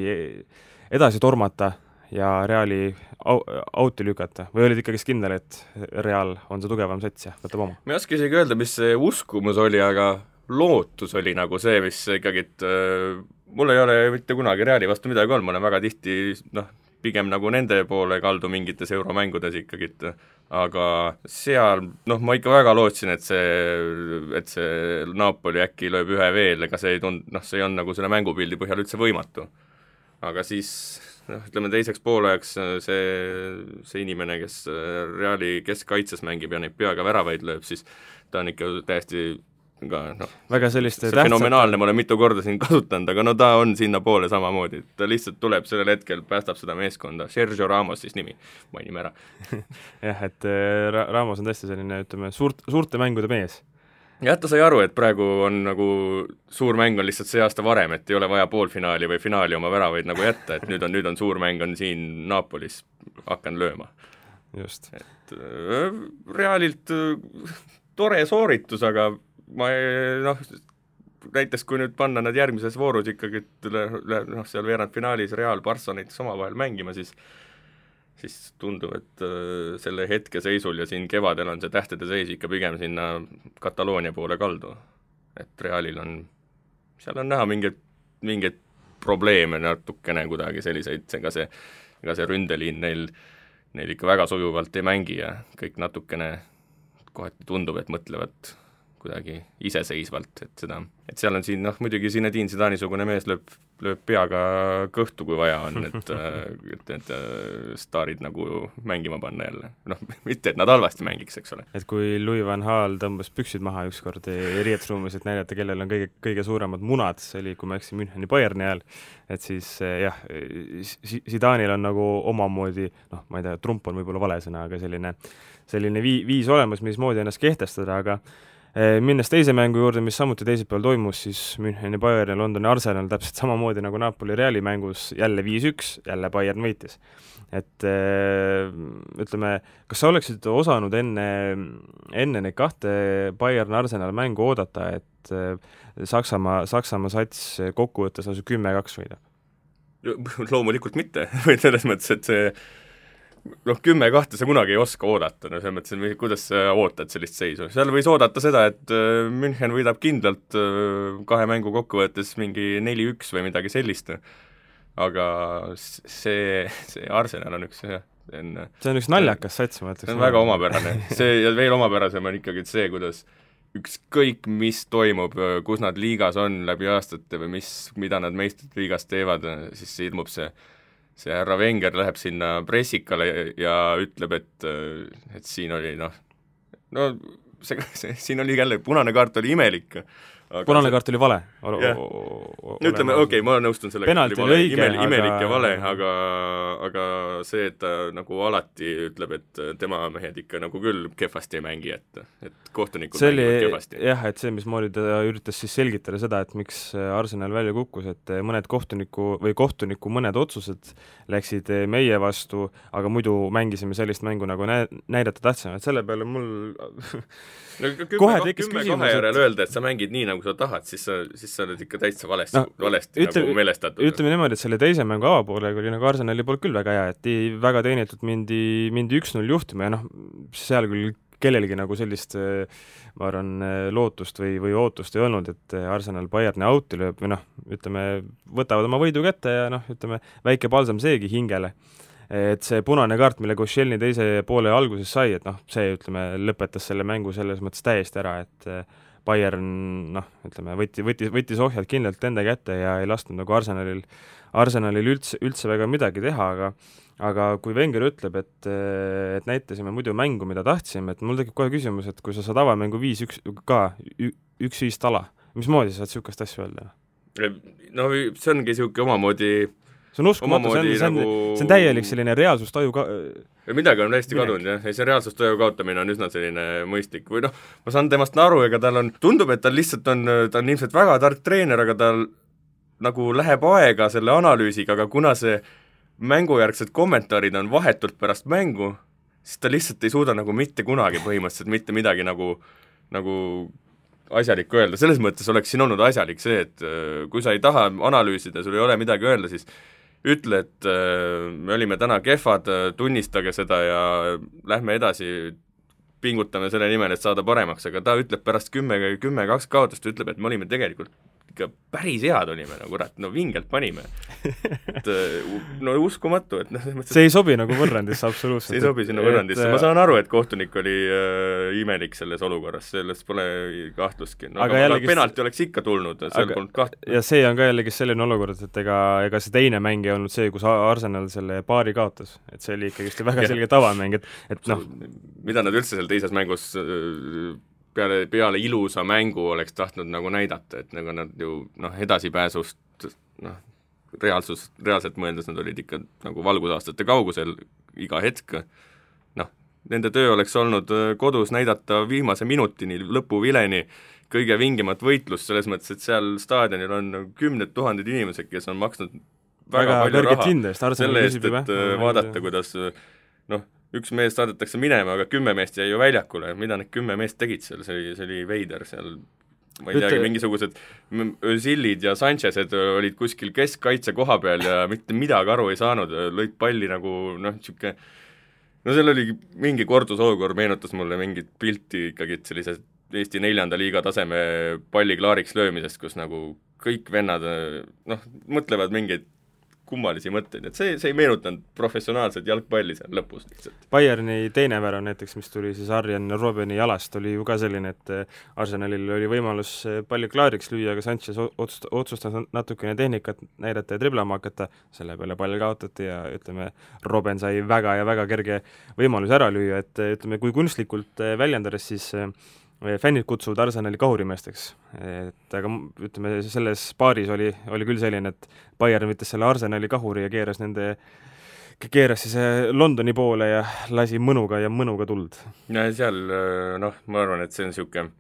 edasi tormata ja Reali au-, auti lükata või olid ikkagist kindel, et Real on see tugevam sats ja võtab oma? ma ei oska isegi öelda, mis see uskumus oli, aga lootus oli nagu see, mis ikkagi, et äh, mul ei ole mitte kunagi Reali vastu midagi olnud, ma olen väga tihti noh, pigem nagu nende poole kaldu mingites euromängudes ikkagi, aga seal noh, ma ikka väga lootsin, et see, et see Napoli äkki lööb ühe veel, ega see ei tund-, noh, see olnud nagu selle mängupildi põhjal üldse võimatu. aga siis noh, ütleme teiseks poolajaks see, see inimene, kes Reali keskkaitses mängib ja neid peaga väravaid lööb, siis ta on ikka täiesti ka noh, väga sellist see fenomenaalne, ma olen mitu korda siin kasutanud, aga no ta on sinnapoole samamoodi, ta lihtsalt tuleb sellel hetkel, päästab seda meeskonda, Sergio Ramos siis nimi, mainime ära jah, et äh, Ra-, Ramos on tõesti selline, ütleme, suurt, suurte mängude mees. jah, ta sai aru, et praegu on nagu suur mäng on lihtsalt see aasta varem, et ei ole vaja poolfinaali või finaali oma väravaid nagu jätta, et nüüd on, nüüd on suur mäng, on siin Napolis, hakkan lööma. just. et äh, Realilt äh, tore sooritus, aga ma ei noh, näiteks kui nüüd panna nad järgmises voorus ikkagi üle, üle noh, seal veerandfinaalis Real, Barca näiteks omavahel mängima, siis siis tundub, et äh, selle hetkeseisul ja siin kevadel on see tähtede seis ikka pigem sinna Kataloonia poole kaldu. et Realil on, seal on näha mingeid, mingeid probleeme natukene kuidagi selliseid, ega see, ega see ründeliin neil, neil ikka väga sujuvalt ei mängi ja kõik natukene kohati tundub, et mõtlevad kuidagi iseseisvalt, et seda, et seal on siin noh, muidugi Zinedine Zidane-sugune mees lööb, lööb peaga kõhtu, kui vaja on, et et need äh, staarid nagu mängima panna jälle. noh, mitte et nad halvasti mängiks, eks ole. et kui Louis van Gaal tõmbas püksid maha ükskord riietusruumis, et näidata, kellel on kõige, kõige suuremad munad, see oli, kui ma ei eksi, Müncheni Bayerni ajal, et siis eh, jah, Zidane'il on nagu omamoodi noh, ma ei tea, trump on võib-olla vale sõna, aga selline selline vii-, viis olemas, mismoodi ennast kehtestada, aga minnes teise mängu juurde, mis samuti teisipäeval toimus, siis Müncheni Bayern ja Londoni Arsenal täpselt samamoodi nagu Napoli Reali mängus jälle viis-üks, jälle Bayern võitis. et eh, ütleme, kas sa oleksid osanud enne, enne neid kahte Bayern-Arsenal mängu oodata, et eh, Saksamaa, Saksamaa sats kokkuvõttes lausa kümme-kaks võidab? loomulikult mitte või selles mõttes, et see noh, kümme kahte sa kunagi ei oska oodata, no selles mõttes, et kuidas sa ootad sellist seisu, seal võis oodata seda, et äh, München võidab kindlalt äh, kahe mängu kokkuvõttes mingi neli-üks või midagi sellist, aga see, see Arsenal on üks jah, see on see on üks naljakas sats, ma ütleks. see on väga omapärane, see ja veel omapärasem on ikkagi see, kuidas ükskõik, mis toimub, kus nad liigas on läbi aastate või mis, mida nad meistrite liigas teevad, siis ilmub see see härra Wenger läheb sinna pressikale ja ütleb, et, et siin oli noh, no see, see, siin oli jälle, punane kaart oli imelik punane kaart oli vale. ütleme, okei okay,, ma nõustun sellega, penalt oli õige, aga imelik ja vale, aga, aga see, et ta nagu alati ütleb, et tema mehed ikka nagu küll kehvasti ei mängi, et, et kohtunikud see mängivad kehvasti. jah, et see, mismoodi ta üritas siis selgitada seda, et miks Arsenal välja kukkus, et mõned kohtuniku või kohtuniku mõned otsused läksid meie vastu, aga muidu mängisime sellist mängu, nagu nä-, näidata tahtsime, et selle peale mul no kohe tekkis küsimus, et... öelda, et sa mängid nii, nagu sa tahad, siis sa, siis sa oled ikka täitsa valesti no,, valesti ütle, nagu meelestatud. ütleme niimoodi, et selle teise mängu avapoolega oli nagu Arsenali poolt küll väga hea, et väga teenitult mindi, mindi üks-null juhtima ja noh, seal küll kellelgi nagu sellist ma arvan, lootust või, või ootust ei olnud, et Arsenal Bayerni out'i lööb või noh, ütleme, võtavad oma võidu kätte ja noh, ütleme, väike palsam seegi hingele et see punane kaart, mille Koscielny teise poole alguses sai, et noh, see ütleme, lõpetas selle mängu selles mõttes täiesti ära, et eh, Bayern noh, ütleme, võtti, võttis, võttis ohjad kindlalt enda kätte ja ei lasknud nagu Arsenalil, Arsenalil üldse, üldse väga midagi teha, aga aga kui Wenger ütleb, et, et näitasime muidu mängu, mida tahtsime, et mul tekib kohe küsimus, et kui sa saad avamängu viis-üks ka, üks-viis tala, mismoodi sa saad niisugust asja öelda? no see ongi niisugune omamoodi see on uskumatu, see on, see on nagu..., see on täielik selline reaalsustaju ka-, midagi on täiesti kadunud jah, ei see reaalsustaju kaotamine on üsna selline mõistlik või noh, ma saan temast aru, ega tal on, tundub, et tal lihtsalt on, ta on ilmselt väga tark treener, aga tal nagu läheb aega selle analüüsiga, aga kuna see mängujärgsed kommentaarid on vahetult pärast mängu, siis ta lihtsalt ei suuda nagu mitte kunagi põhimõtteliselt mitte midagi nagu, nagu asjalikku öelda, selles mõttes oleks siin olnud asjalik see, et kui sa ei taha analüüsida, sul ei ole midagi öelda, siis ütle, et äh, me olime täna kehvad, äh, tunnistage seda ja lähme edasi, pingutame selle nimel, et saada paremaks, aga ta ütleb pärast kümme, kümme, kaks kaotust, ütleb, et me olime tegelikult ikka päris head olime, no kurat, no vingelt panime. et no uskumatu, et noh, selles mõttes see ei sobi nagu võrrandisse absoluutselt. see ei sobi sinna võrrandisse, ma saan aru, et kohtunik oli äh, imelik selles olukorras, selles pole kahtlustki no,. aga, aga jällegi penalti oleks ikka tulnud, seal polnud kaht-. ja see on ka jällegi selline olukord, et ega, ega see teine mäng ei olnud see, kus Arsenal selle paari kaotas. et see oli ikkagist väga selge tavamäng, et, et noh mida nad üldse seal teises mängus äh, peale, peale ilusa mängu oleks tahtnud nagu näidata, et nagu nad ju noh, edasipääsust noh, reaalsus, reaalselt mõeldes nad olid ikka nagu valgusaastate kaugusel iga hetk, noh, nende töö oleks olnud äh, kodus näidata viimase minutini, lõpuvileni kõige vingemat võitlust, selles mõttes, et seal staadionil on kümned tuhanded inimesed, kes on maksnud väga, väga palju raha selle eest, et äh, vaadata, kuidas noh, üks mees saadetakse minema, aga kümme meest jäi ju väljakule, mida need kümme meest tegid seal, see oli, see oli veider seal, ma ei teagi, mingisugused Özilid ja Sanchez'ed olid kuskil keskkaitse koha peal ja mitte midagi aru ei saanud, lõid palli nagu noh, niisugune no seal oli mingi kordusolukord, meenutas mulle mingit pilti ikkagi sellisest Eesti neljanda liiga taseme palli klaariks löömisest, kus nagu kõik vennad noh, mõtlevad mingeid kummalisi mõtteid, et see, see ei meenutanud professionaalset jalgpalli seal lõpus lihtsalt. Bayerni teine värav näiteks, mis tuli siis Arjen Robeni jalast, oli ju ka selline, et eh, Arsenalil oli võimalus eh, palli klaariks lüüa, aga Sanchez otsust-, otsustas natukene tehnikat näidata ja driblama hakata, selle peale pall kaotati ja ütleme, Robben sai väga ja väga kerge võimaluse ära lüüa, et ütleme, kui kunstlikult eh, väljendades, siis fännid kutsuvad Arsenali kahurimeesteks. et aga ütleme, selles paaris oli, oli küll selline, et Bayern võttis selle Arsenali kahuri ja keeras nende, keeras siis äh, Londoni poole ja lasi mõnuga ja mõnuga tuld. ja seal äh, noh, ma arvan, et see on niisugune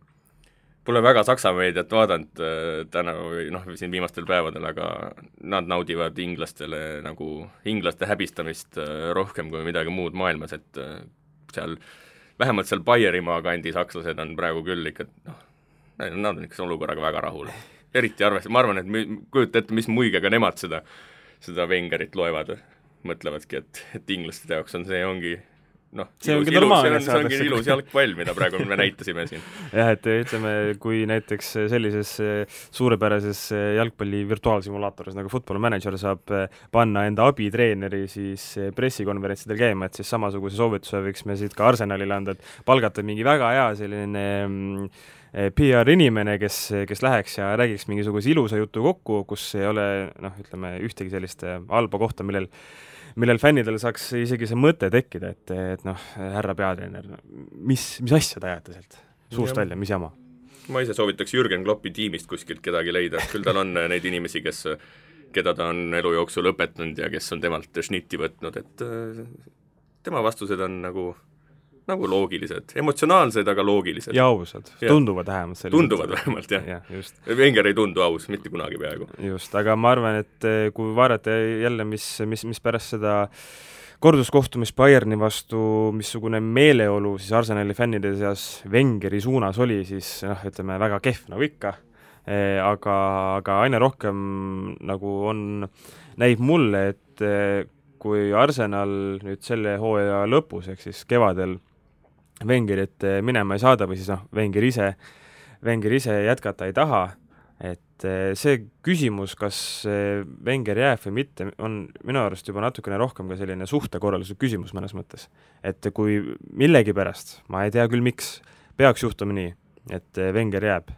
Pole väga Saksa meediat vaadanud äh, täna või noh, siin viimastel päevadel, aga nad naudivad inglastele nagu, inglaste häbistamist rohkem kui midagi muud maailmas, et seal äh, vähemalt seal Baierimaa kandi sakslased on praegu küll ikka noh, nad on ikka olukorraga väga rahul. eriti arvestades, ma arvan, et kujuta ette, mis muigega nemad seda, seda Wengerit loevad, mõtlevadki, et, et inglaste jaoks on see, ongi noh, see ongi normaalne, see ongi ilus jalgpall, mida praegu me näitasime siin. jah, et ütleme, kui näiteks sellises suurepärases jalgpalli virtuaalsimulaatoris nagu Football Manager saab panna enda abitreeneri siis pressikonverentsidel käima, et siis samasuguse soovituse võiks me siit ka Arsenalile anda, et palgata mingi väga hea selline mm, PR-inimene, kes, kes läheks ja räägiks mingisuguse ilusa jutu kokku, kus ei ole noh, ütleme ühtegi sellist halba kohta, millel millel fännidel saaks isegi see mõte tekkida, et, et noh, härra peatreener, mis, mis asja te ajate sealt suust ja. välja, mis jama? ma ise soovitaks Jürgen Kloppi tiimist kuskilt kedagi leida, küll tal on neid inimesi, kes, keda ta on elu jooksul õpetanud ja kes on temalt šnitti võtnud, et äh, tema vastused on nagu nagu loogilised, emotsionaalsed, aga loogilised. ja ausad, tunduvad vähemalt sellised. tunduvad vähemalt, jah ja,. Wenger ei tundu aus mitte kunagi peaaegu. just, aga ma arvan, et eh, kui vaadata jälle, mis, mis, mis pärast seda korduskohtumist Bayerni vastu, missugune meeleolu siis Arsenali fännide seas Wengeri suunas oli, siis noh, ütleme väga kehv nagu ikka eh,, aga, aga aina rohkem nagu on, näib mulle, et eh, kui Arsenal nüüd selle hooaja lõpus, ehk siis kevadel Wengerit eh, minema ei saada või siis noh, Wenger ise, Wenger ise jätkata ei taha, et eh, see küsimus, kas Wenger jääb või mitte, on minu arust juba natukene rohkem ka selline suhtekorralduse küsimus mõnes mõttes. et kui millegipärast, ma ei tea küll, miks, peaks juhtuma nii, et eh, Wenger jääb,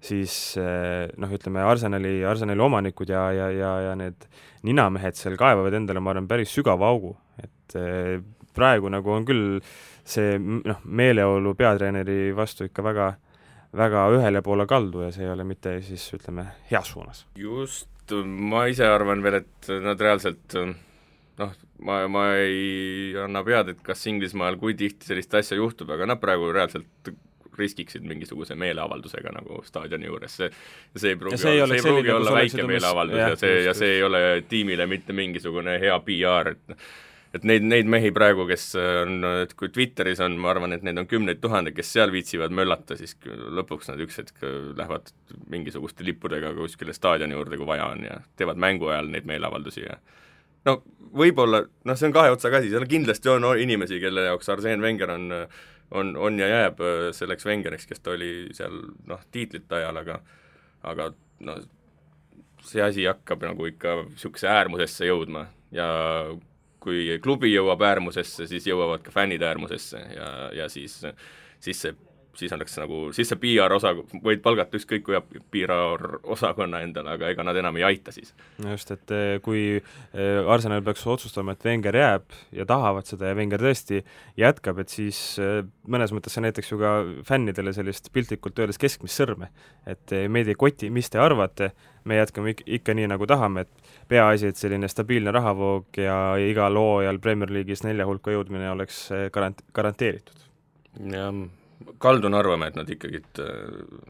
siis noh, ütleme Arsenali, Arsenali omanikud ja, ja, ja, ja need ninamehed seal kaevavad endale, ma arvan, päris sügava augu, et praegu nagu on küll see noh, meeleolu peatreeneri vastu ikka väga, väga ühele poole kaldu ja see ei ole mitte siis ütleme, heas suunas. just, ma ise arvan veel, et nad reaalselt noh, ma, ma ei anna pead, et kas Inglismaal kui tihti sellist asja juhtub, aga nad praegu reaalselt riskiksid mingisuguse meeleavaldusega nagu staadioni juures, see see ei pruugi, see ei, see ei pruugi olla väike meeleavaldus ja see, ja see ei ole tiimile mitte mingisugune hea PR, et et neid, neid mehi praegu, kes on, et kui Twitteris on, ma arvan, et neid on kümneid tuhandeid, kes seal viitsivad möllata, siis lõpuks nad üks hetk lähevad mingisuguste lippudega kuskile staadioni juurde, kui vaja on ja teevad mängu ajal neid meeleavaldusi ja no võib-olla, noh, see on kahe otsaga asi, seal kindlasti on inimesi, kelle jaoks Arsene Wenger on on, on ja jääb äh, selleks Wengeriks, kes ta oli seal noh, tiitlite ajal, aga aga no see asi hakkab nagu ikka niisuguse äärmusesse jõudma ja kui klubi jõuab äärmusesse, siis jõuavad ka fännid äärmusesse ja, ja siis, siis see siis oleks nagu, siis see PR osa, võid palgata ükskõik kui PR osakonna endale, aga ega nad enam ei aita siis. no just, et eh, kui eh, Arsenal peaks otsustama, et Wenger jääb ja tahavad seda ja Wenger tõesti jätkab, et siis eh, mõnes mõttes see näitaks ju ka fännidele sellist piltlikult öeldes keskmist sõrme. et meid ei koti, mis te arvate, me jätkame ikka, ikka nii, nagu tahame, et peaasi, et selline stabiilne rahavoog ja igal hooajal Premier League'is nelja hulka jõudmine oleks garant-, garanteeritud. jah, kaldun arvama, et nad ikkagi äh,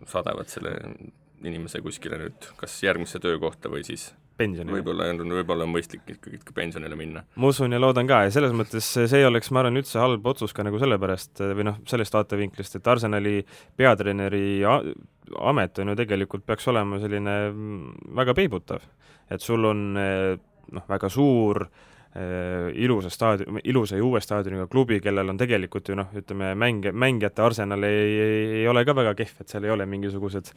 saadavad selle inimese kuskile nüüd kas järgmisse töökohta või siis võib-olla võib-olla on mõistlik ikkagi ka pensionile minna. ma usun ja loodan ka ja selles mõttes see ei oleks, ma arvan, üldse halb otsus ka nagu sellepärast või noh, sellest vaatevinklist, et Arsenali peatreeneri amet on ju tegelikult, peaks olema selline mm, väga peibutav. et sul on noh, väga suur äh, Äh, ilusa staadion, ilusa ja uue staadioniga klubi, kellel on tegelikult ju noh, ütleme mänge, mängijate arsenal ei, ei, ei ole ka väga kehv, et seal ei ole mingisugused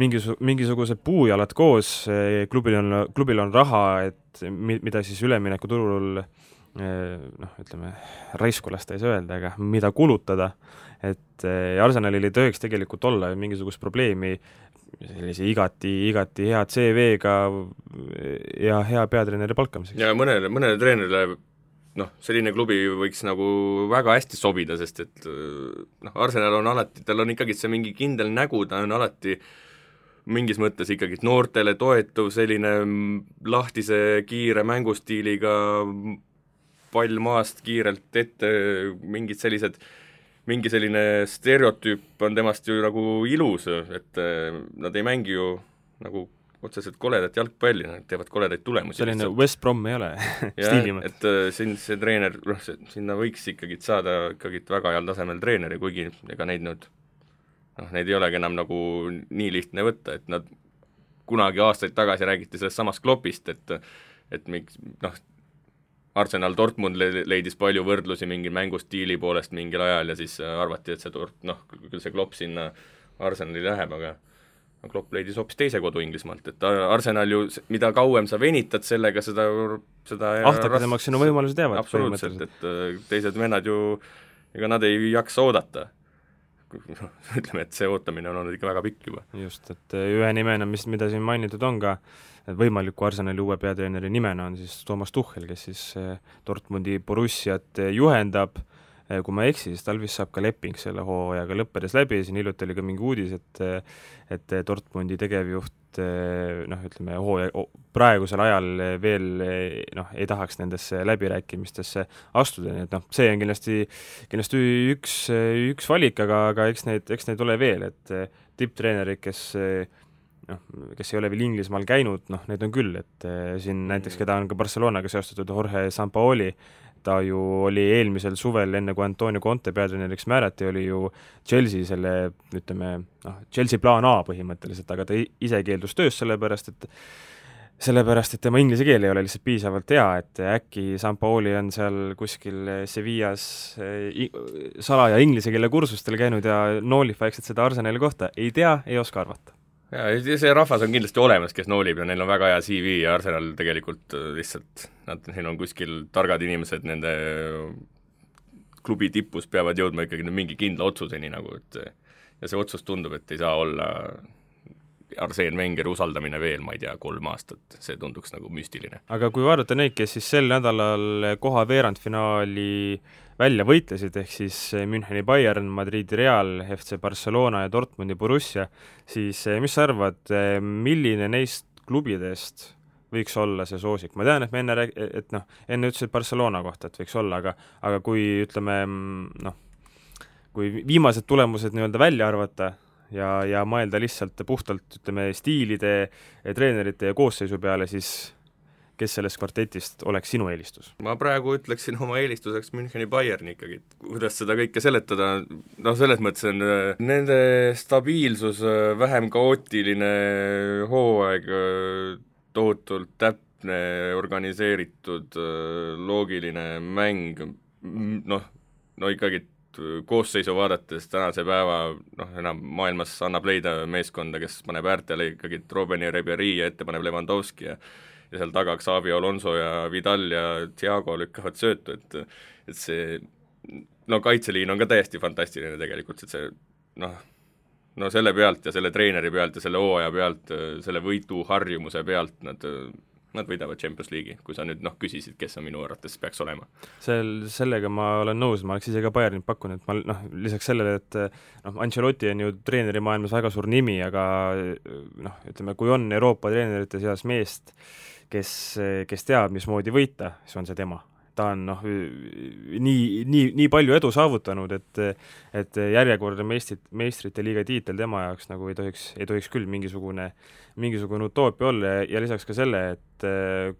mingisu-, mingisugused puujalad koos, klubil on, klubil on raha, et mi-, mida siis üleminekuturul äh, noh, ütleme, raisku lasta ei saa öelda, aga mida kulutada, et äh, Arsenalil ei tohiks tegelikult olla mingisugust probleemi sellise igati, igati hea CV-ga ja hea peatreeneri palkamiseks. ja mõnele, mõnele treenerile noh, selline klubi võiks nagu väga hästi sobida, sest et noh, Arsenal on alati, tal on ikkagi see mingi kindel nägu, ta on alati mingis mõttes ikkagi noortele toetuv, selline lahtise kiire mängustiiliga, pall maast kiirelt ette, mingid sellised äh, mingi selline stereotüüp on temast ju nagu ilus, et eh, nad ei mängi ju nagu otseselt koledat jalgpalli, nad teevad koledaid tulemusi. selline West Brom ei ole stiili mõttes. et eh, siin see treener, noh, sinna võiks ikkagi saada ikkagi väga heal tasemel treeneri, kuigi ega neid nüüd noh, neid ei olegi enam nagu nii lihtne võtta, et nad kunagi aastaid tagasi räägiti sellest samast Kloppist, et et miks noh, Arsenal Dortmund leidis palju võrdlusi mingi mängustiili poolest mingil ajal ja siis äh, arvati, et see Dort-, noh, küll see Klopp sinna Arsenali läheb, aga Klopp leidis hoopis teise kodu Inglismaalt, et Arsenal ju, mida kauem sa venitad sellega, seda, seda ahtakamaks sinu võimalused jäävad absoluutselt, et äh, teised vennad ju, ega nad ei jaksa oodata ütleme, et see ootamine on olnud ikka väga pikk juba. just, et äh, ühe nimena, mis, mida siin mainitud on ka, võimaliku Arsenali uue peatreeneri nimena on siis Toomas Tuhhel, kes siis eh, Dortmundi Borussiat eh, juhendab, eh, kui ma ei eksi, siis tal vist saab ka leping selle hooajaga lõppedes läbi, siin hiljuti oli ka mingi uudis, et et Dortmundi tegevjuht noh, ütleme hooaja, praegusel ajal veel noh, ei tahaks nendesse läbirääkimistesse astuda, nii et noh, see on kindlasti, kindlasti üks, üks valik, aga, aga eks neid, eks neid ole veel, et tipptreenerid, kes noh, kes ei ole veel Inglismaal käinud, noh, neid on küll, et siin näiteks, keda on ka Barcelonaga seostatud, Jorge Sampaoli, ta ju oli eelmisel suvel, enne kui Antonio Conte peatreeneriks määrati, oli ju Chelsea selle, ütleme, noh, Chelsea plaan A põhimõtteliselt, aga ta ise keeldus tööst, sellepärast et sellepärast, et tema inglise keel ei ole lihtsalt piisavalt hea, et äkki Sampaoli on seal kuskil Sevillas eh, salaja inglise keele kursustel käinud ja noolib vaikselt seda Arsenali kohta, ei tea, ei oska arvata jaa, see rahvas on kindlasti olemas, kes noolib ja neil on väga hea CV ja Arsenal tegelikult äh, lihtsalt, nad, neil on kuskil targad inimesed nende klubi tipus peavad jõudma ikkagi mingi kindla otsuseni nagu, et ja see otsus tundub, et ei saa olla Arseen Wengeri usaldamine veel, ma ei tea, kolm aastat, see tunduks nagu müstiline. aga kui vaadata neid, kes siis sel nädalal koha veerandfinaali välja võitlesid, ehk siis Müncheni Bayern, Madridi Real, FC Barcelona ja Dortmundi Borussia, siis eh, mis sa arvad, eh, milline neist klubidest võiks olla see soosik, ma tean, et me enne rääg-, et noh, enne ütlesid Barcelona kohta, et võiks olla, aga aga kui ütleme noh, kui viimased tulemused nii-öelda välja arvata, ja, ja mõelda lihtsalt puhtalt ütleme, stiilide, treenerite ja koosseisu peale, siis kes sellest kvartetist oleks sinu eelistus? ma praegu ütleksin oma eelistuseks Müncheni Bayerni ikkagi, kuidas seda kõike seletada, noh selles mõttes on äh, nende stabiilsus, äh, vähem kaootiline hooaeg, tohutult täpne, organiseeritud, loogiline mäng, noh, no ikkagi koosseisu vaadates tänase päeva noh, enam maailmas annab leida meeskonda, kes paneb äärtele ikkagi Robeni ja Ribéry ja ette paneb Levandovski ja ja seal taga Xavi Alonso ja Vidal ja Thiago lükkavad söötu, et et see no kaitseliin on ka täiesti fantastiline tegelikult, et see noh, no selle pealt ja selle treeneri pealt ja selle hooaja pealt, selle võiduharjumuse pealt nad nad võidavad Champions League'i, kui sa nüüd noh, küsisid, kes on minu arvates peaks olema. sel, sellega ma olen nõus, ma oleks ise ka Bayernit pakkunud, ma noh, lisaks sellele, et noh, Ancelotti on ju treenerimaailmas väga suur nimi, aga noh, ütleme, kui on Euroopa treenerite seas meest, kes, kes teab, mismoodi võita, siis on see tema ta on noh, nii, nii, nii palju edu saavutanud, et et järjekordne meistrit, meistrite liiga tiitel tema jaoks nagu ei tohiks, ei tohiks küll mingisugune, mingisugune utoopia olla ja, ja lisaks ka selle, et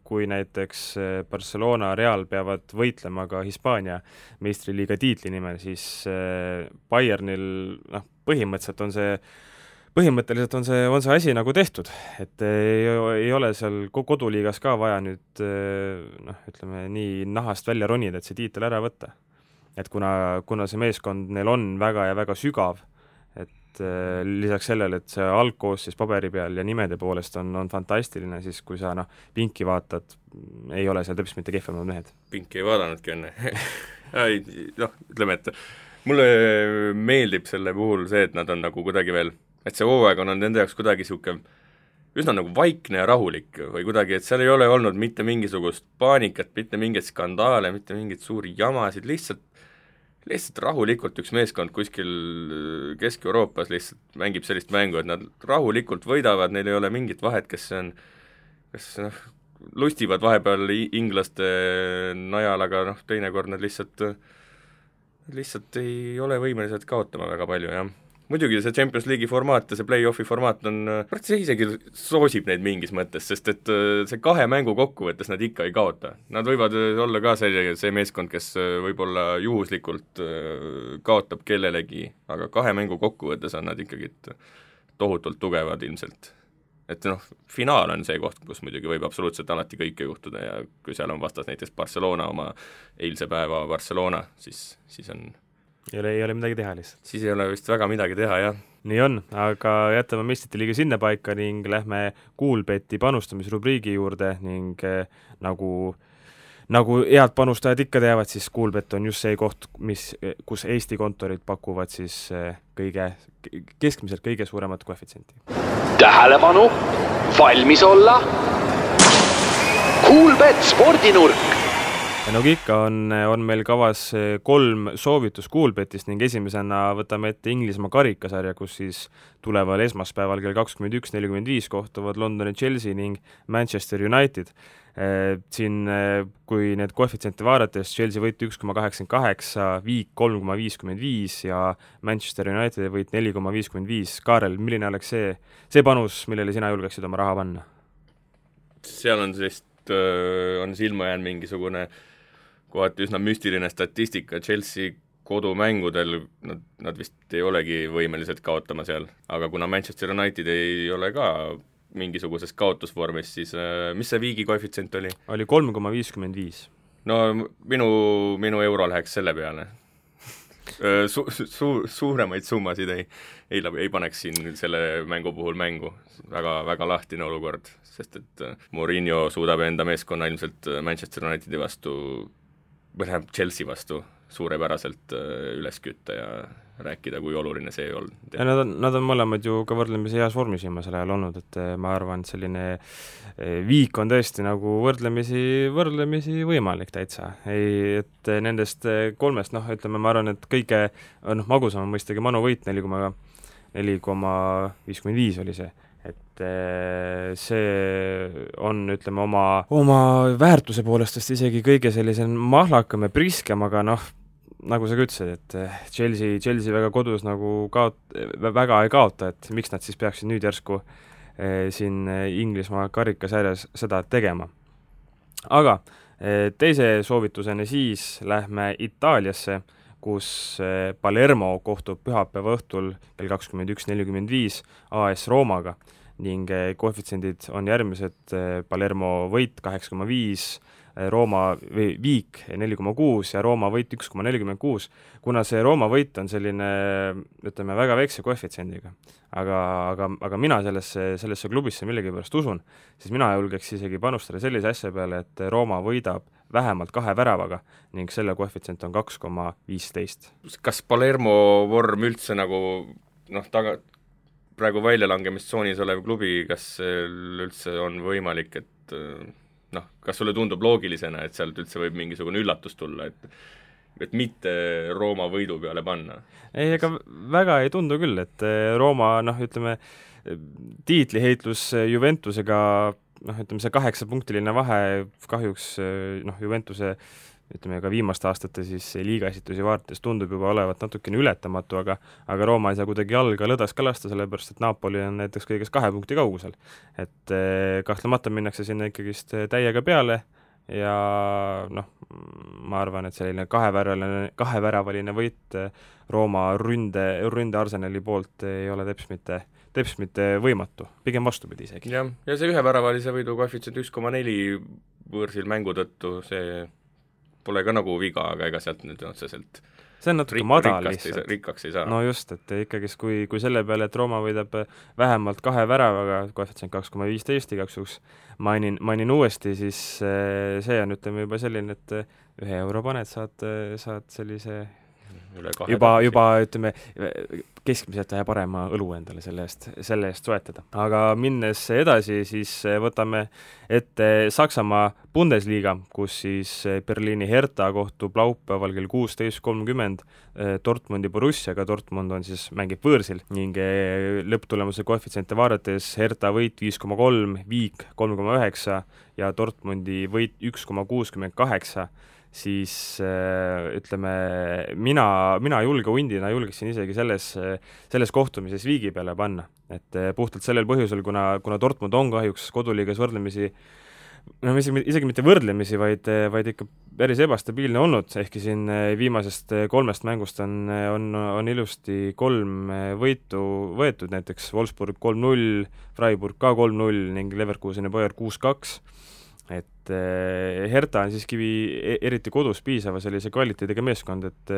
kui näiteks Barcelona, Real peavad võitlema ka Hispaania meistriliiga tiitli nimel, siis Bayernil noh, põhimõtteliselt on see põhimõtteliselt on see, on see asi nagu tehtud, et ei, ei ole seal koduliigas ka vaja nüüd noh, ütleme nii nahast välja ronida, et see tiitel ära võtta. et kuna, kuna see meeskond neil on väga ja väga sügav, et lisaks sellele, et see algkoosseis paberi peal ja nimede poolest on, on fantastiline, siis kui sa noh, pinki vaatad, ei ole seal täpselt mitte kehvemad mehed. pinki ei vaadanudki enne ei noh, ütleme, et mulle meeldib selle puhul see, et nad on nagu kuidagi veel et see hooaeg on olnud nende jaoks kuidagi niisugune üsna nagu vaikne ja rahulik või kuidagi, et seal ei ole olnud mitte mingisugust paanikat, mitte mingeid skandaale, mitte mingeid suuri jamasid, lihtsalt lihtsalt rahulikult üks meeskond kuskil Kesk-Euroopas lihtsalt mängib sellist mängu, et nad rahulikult võidavad, neil ei ole mingit vahet, kes on, kas noh, lustivad vahepeal inglaste najal, aga noh, teinekord nad lihtsalt, lihtsalt ei ole võimelised kaotama väga palju, jah muidugi see Champions League'i formaat ja see play-off'i formaat on, praktiliselt isegi soosib neid mingis mõttes, sest et äh, see kahe mängu kokkuvõttes nad ikka ei kaota. Nad võivad äh, olla ka see, see meeskond, kes äh, võib-olla juhuslikult kaotab kellelegi, aga kahe mängu kokkuvõttes on nad ikkagi tohutult tugevad ilmselt. et noh, finaal on see koht, kus muidugi võib absoluutselt alati kõike juhtuda ja kui seal on vastas näiteks Barcelona oma eilse päeva Barcelona, siis, siis on ei ole, ei ole midagi teha lihtsalt. siis ei ole vist väga midagi teha, jah. nii on, aga jätame meistrite liiga sinnapaika ning lähme Kuulbeti panustamisrubriigi juurde ning eh, nagu nagu head panustajad ikka teavad, siis Kuulbet on just see koht, mis, kus Eesti kontorid pakuvad siis eh, kõige, keskmiselt kõige suuremat koefitsienti. tähelepanu, valmis olla. Kuulbet spordinurk nagu ikka, on, on meil kavas eh, kolm soovitust Coolbetist ning esimesena võtame ette Inglismaa karikasarja, kus siis tuleval esmaspäeval kell kakskümmend üks nelikümmend viis kohtuvad Londoni Chelsea ning Manchester United. Eh, siin, eh, kui need koefitsiente vaadates, Chelsea võit üks koma kaheksakümmend kaheksa, viik kolm koma viiskümmend viis ja Manchester Unitedi võit neli koma viiskümmend viis. Kaarel, milline oleks see, see panus, millele sina julgeksid oma raha panna? seal on sellist, on silma jäänud mingisugune äh, kohati üsna müstiline statistika, Chelsea kodumängudel nad, nad vist ei olegi võimelised kaotama seal, aga kuna Manchester United ei ole ka mingisuguses kaotusvormis, siis äh, mis see viigi koefitsient oli? oli kolm koma viiskümmend viis. no minu, minu euro läheks selle peale su-, su-, suuremaid summasid ei, ei, ei paneks siin selle mängu puhul mängu. väga, väga lahtine olukord, sest et Murillo suudab enda meeskonna ilmselt Manchester Unitedi vastu tähendab Chelsea vastu suurepäraselt äh, üles kütta ja rääkida, kui oluline see on. ja nad on, nad on mõlemad ju ka võrdlemisi heas vormis viimasel ajal olnud, et eh, ma arvan, et selline eh, viik on tõesti nagu võrdlemisi, võrdlemisi võimalik täitsa. ei, et nendest kolmest, noh, ütleme, ma arvan, et kõige noh, magusam on mõistagi Manu võit, neli koma, neli koma viiskümmend viis oli see et see on, ütleme, oma, oma väärtuse poolest vist isegi kõige sellisem mahlakam ja priskem, aga noh, nagu sa ka ütlesid, et eh, Chelsea, Chelsea väga kodus nagu kaot-, väga ei kaota, et miks nad siis peaksid nüüd järsku eh, siin Inglismaa karikasarjas seda tegema. aga teise soovitusena siis lähme Itaaliasse, kus eh, Palermo kohtub pühapäeva õhtul kell kakskümmend üks nelikümmend viis AS Roomaga ning eh, koefitsiendid on järgmised, Palermo võit kaheksa koma viis, Rooma või viik neli koma kuus ja Rooma võit üks koma nelikümmend kuus, kuna see Rooma võit on selline ütleme, väga väikse koefitsiendiga, aga, aga, aga mina sellesse, sellesse klubisse millegipärast usun, siis mina julgeks isegi panustada sellise asja peale, et Rooma võidab vähemalt kahe väravaga ning selle koefitsient on kaks koma viisteist. kas Palermo vorm üldse nagu noh, taga, praegu väljalangemistsoonis olev klubi, kas üldse on võimalik, et noh, kas sulle tundub loogilisena, et sealt üldse võib mingisugune üllatus tulla, et et mitte Rooma võidu peale panna? ei, ega väga ei tundu küll, et Rooma noh, ütleme, tiitliheitlus Juventusega noh, ütleme see kaheksapunktiline vahe kahjuks eh, noh, Juventuse ütleme ka viimaste aastate siis liiga esitusi vaadates tundub juba olevat natukene ületamatu, aga aga Rooma ei saa kuidagi jalga lõdas ka lasta, sellepärast et Napoli on näiteks kõigest kahe punkti kaugusel. et eh, kahtlemata minnakse sinna ikkagist eh, täiega peale ja noh, ma arvan, et selline kaheväraline, kaheväravaline võit eh, Rooma ründe, ründearsenali poolt ei ole teps mitte teps mitte võimatu, pigem vastupidi isegi. jah, ja see üheväravalise võidu koefitsient üks koma neli võõrsil mängu tõttu, see pole ka nagu viga, aga ega sealt nüüd otseselt see on natuke madal lihtsalt. rikkaks ei saa. no just, et ikkagist kui, kui selle peale, et Rooma võidab vähemalt kahe väravaga, koefitsient kaks koma viisteist igaks juhuks, mainin, mainin uuesti, siis eh, see on, ütleme juba selline, et ühe euro paned, saad, saad sellise juba, juba ütleme, keskmiselt vähe parema õlu endale selle eest, selle eest soetada. aga minnes edasi, siis võtame ette Saksamaa Bundesliga, kus siis Berliini Hertha kohtub laupäeval kell kuusteist kolmkümmend eh, Dortmundi Borussiaga, Dortmund on siis, mängib võõrsil ning eh, lõpptulemuse koefitsiente vaadates Hertha võit viis koma kolm, Viik kolm koma üheksa ja Dortmundi võit üks koma kuuskümmend kaheksa siis äh, ütleme, mina, mina julge hundina julgeksin isegi selles, selles kohtumises viigi peale panna. et äh, puhtalt sellel põhjusel, kuna, kuna Dortmund on kahjuks koduliigas võrdlemisi no isegi, isegi mitte võrdlemisi, vaid, vaid ikka päris ebastabiilne olnud, ehkki siin äh, viimasest kolmest mängust on, on, on ilusti kolm võitu võetud, näiteks Wolfsburg kolm-null, Freiburg ka kolm-null ning Leverkuseni Bayern kuus-kaks et eh, Herta on siiski e-, eriti kodus piisava sellise kvaliteediga meeskond, et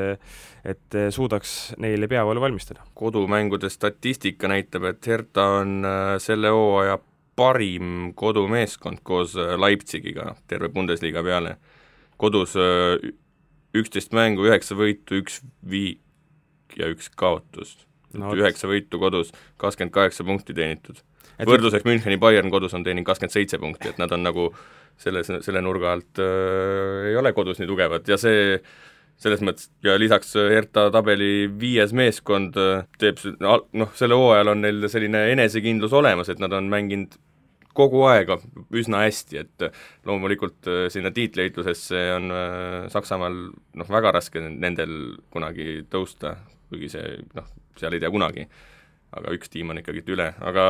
et suudaks neile peavalu valmistada. kodumängude statistika näitab, et Herta on selle hooaja parim kodumeeskond koos Leipzigiga terve Bundesliga peale. kodus üksteist mängu, üheksa võitu, üks viik ja üks kaotus no,. üheksa võitu kodus, kakskümmend kaheksa punkti teenitud võrdluseks Müncheni Bayern kodus on teeninud kakskümmend seitse punkti, et nad on nagu selles, selle nurga alt äh, ei ole kodus nii tugevad ja see selles mõttes, ja lisaks Herta tabeli viies meeskond äh, teeb noh, selle hooajal on neil selline enesekindlus olemas, et nad on mänginud kogu aeg üsna hästi, et loomulikult äh, sinna tiitliheitlusesse on äh, Saksamaal noh, väga raske nendel kunagi tõusta, kuigi see noh, seal ei tea kunagi aga üks tiim on ikkagi üle, aga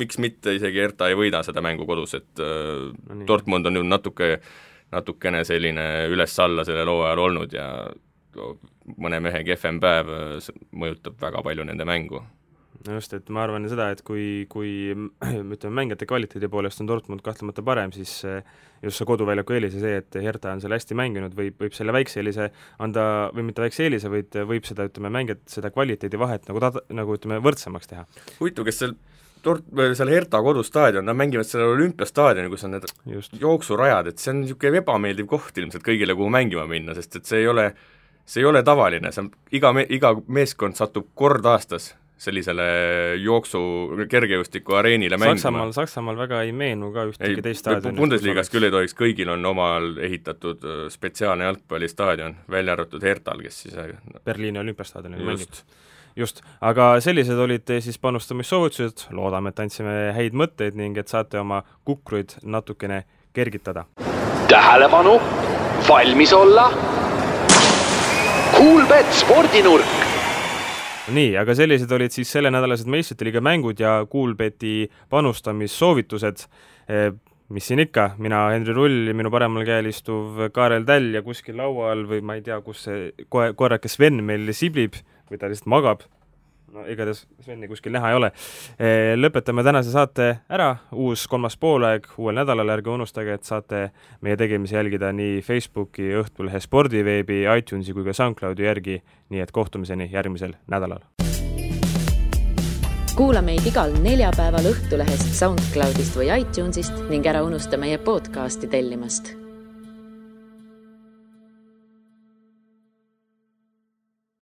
miks mitte isegi Herta ei võida seda mängu kodus, et äh, no. Dortmund on nüüd natuke, natukene selline üles-alla sellel hooajal olnud ja mõne mehe kehvem päev äh, mõjutab väga palju nende mängu just, et ma arvan seda, et kui, kui ütleme, mängijate kvaliteedi poolest on Dortmund kahtlemata parem, siis just see koduväljaku eelis ja see, et Hertha on seal hästi mänginud, võib, võib selle väikse eelise anda, või mitte väikse eelise, vaid võib seda, ütleme, mängijat, seda kvaliteedivahet nagu ta-, nagu ütleme, võrdsemaks teha. huvitav, kes seal Dort-, seal Herta kodustaadion, nad mängivad sellel olümpiastaadionil, kus on need Just. jooksurajad, et see on niisugune ebameeldiv koht ilmselt kõigile, kuhu mängima minna, sest et see ei ole see ei ole tavaline, see on, iga me-, iga meeskond satub kord aastas sellisele jooksu, kergejõustiku areenile mängima. Saksamaal, Saksamaal väga ei meenu ka ühtegi teist staadioni. Bundesligas küll ei tohiks, kõigil on omal ehitatud äh, spetsiaalne jalgpallistaadion, välja arvatud Hertal, kes siis Berliini olümpiastaadionil mängib just, aga sellised olid siis panustamissoovitused, loodame, et andsime häid mõtteid ning et saate oma kukruid natukene kergitada. tähelepanu, valmis olla. Kuulbett spordinurk nii, aga sellised olid siis sellenädalased meistrite liiga mängud ja Kuulbeti panustamissoovitused. Eh, mis siin ikka, mina, Henri Rull, minu paremal käel istuv Kaarel Täll ja kuskil laua all või ma ei tea, kus see koe-, koerake Sven meil siblib või ta lihtsalt magab no igatahes Sveni kuskil näha ei ole. Eh, lõpetame tänase saate ära, uus kolmas poolaeg uuel nädalal, ärge unustage, et saate meie tegemisi jälgida nii Facebooki, Õhtulehe spordiveebi, iTunesi kui ka SoundCloudi järgi, nii et kohtumiseni järgmisel nädalal. kuula meid igal neljapäeval Õhtulehest, SoundCloudist või iTunesist ning ära unusta meie podcasti tellimast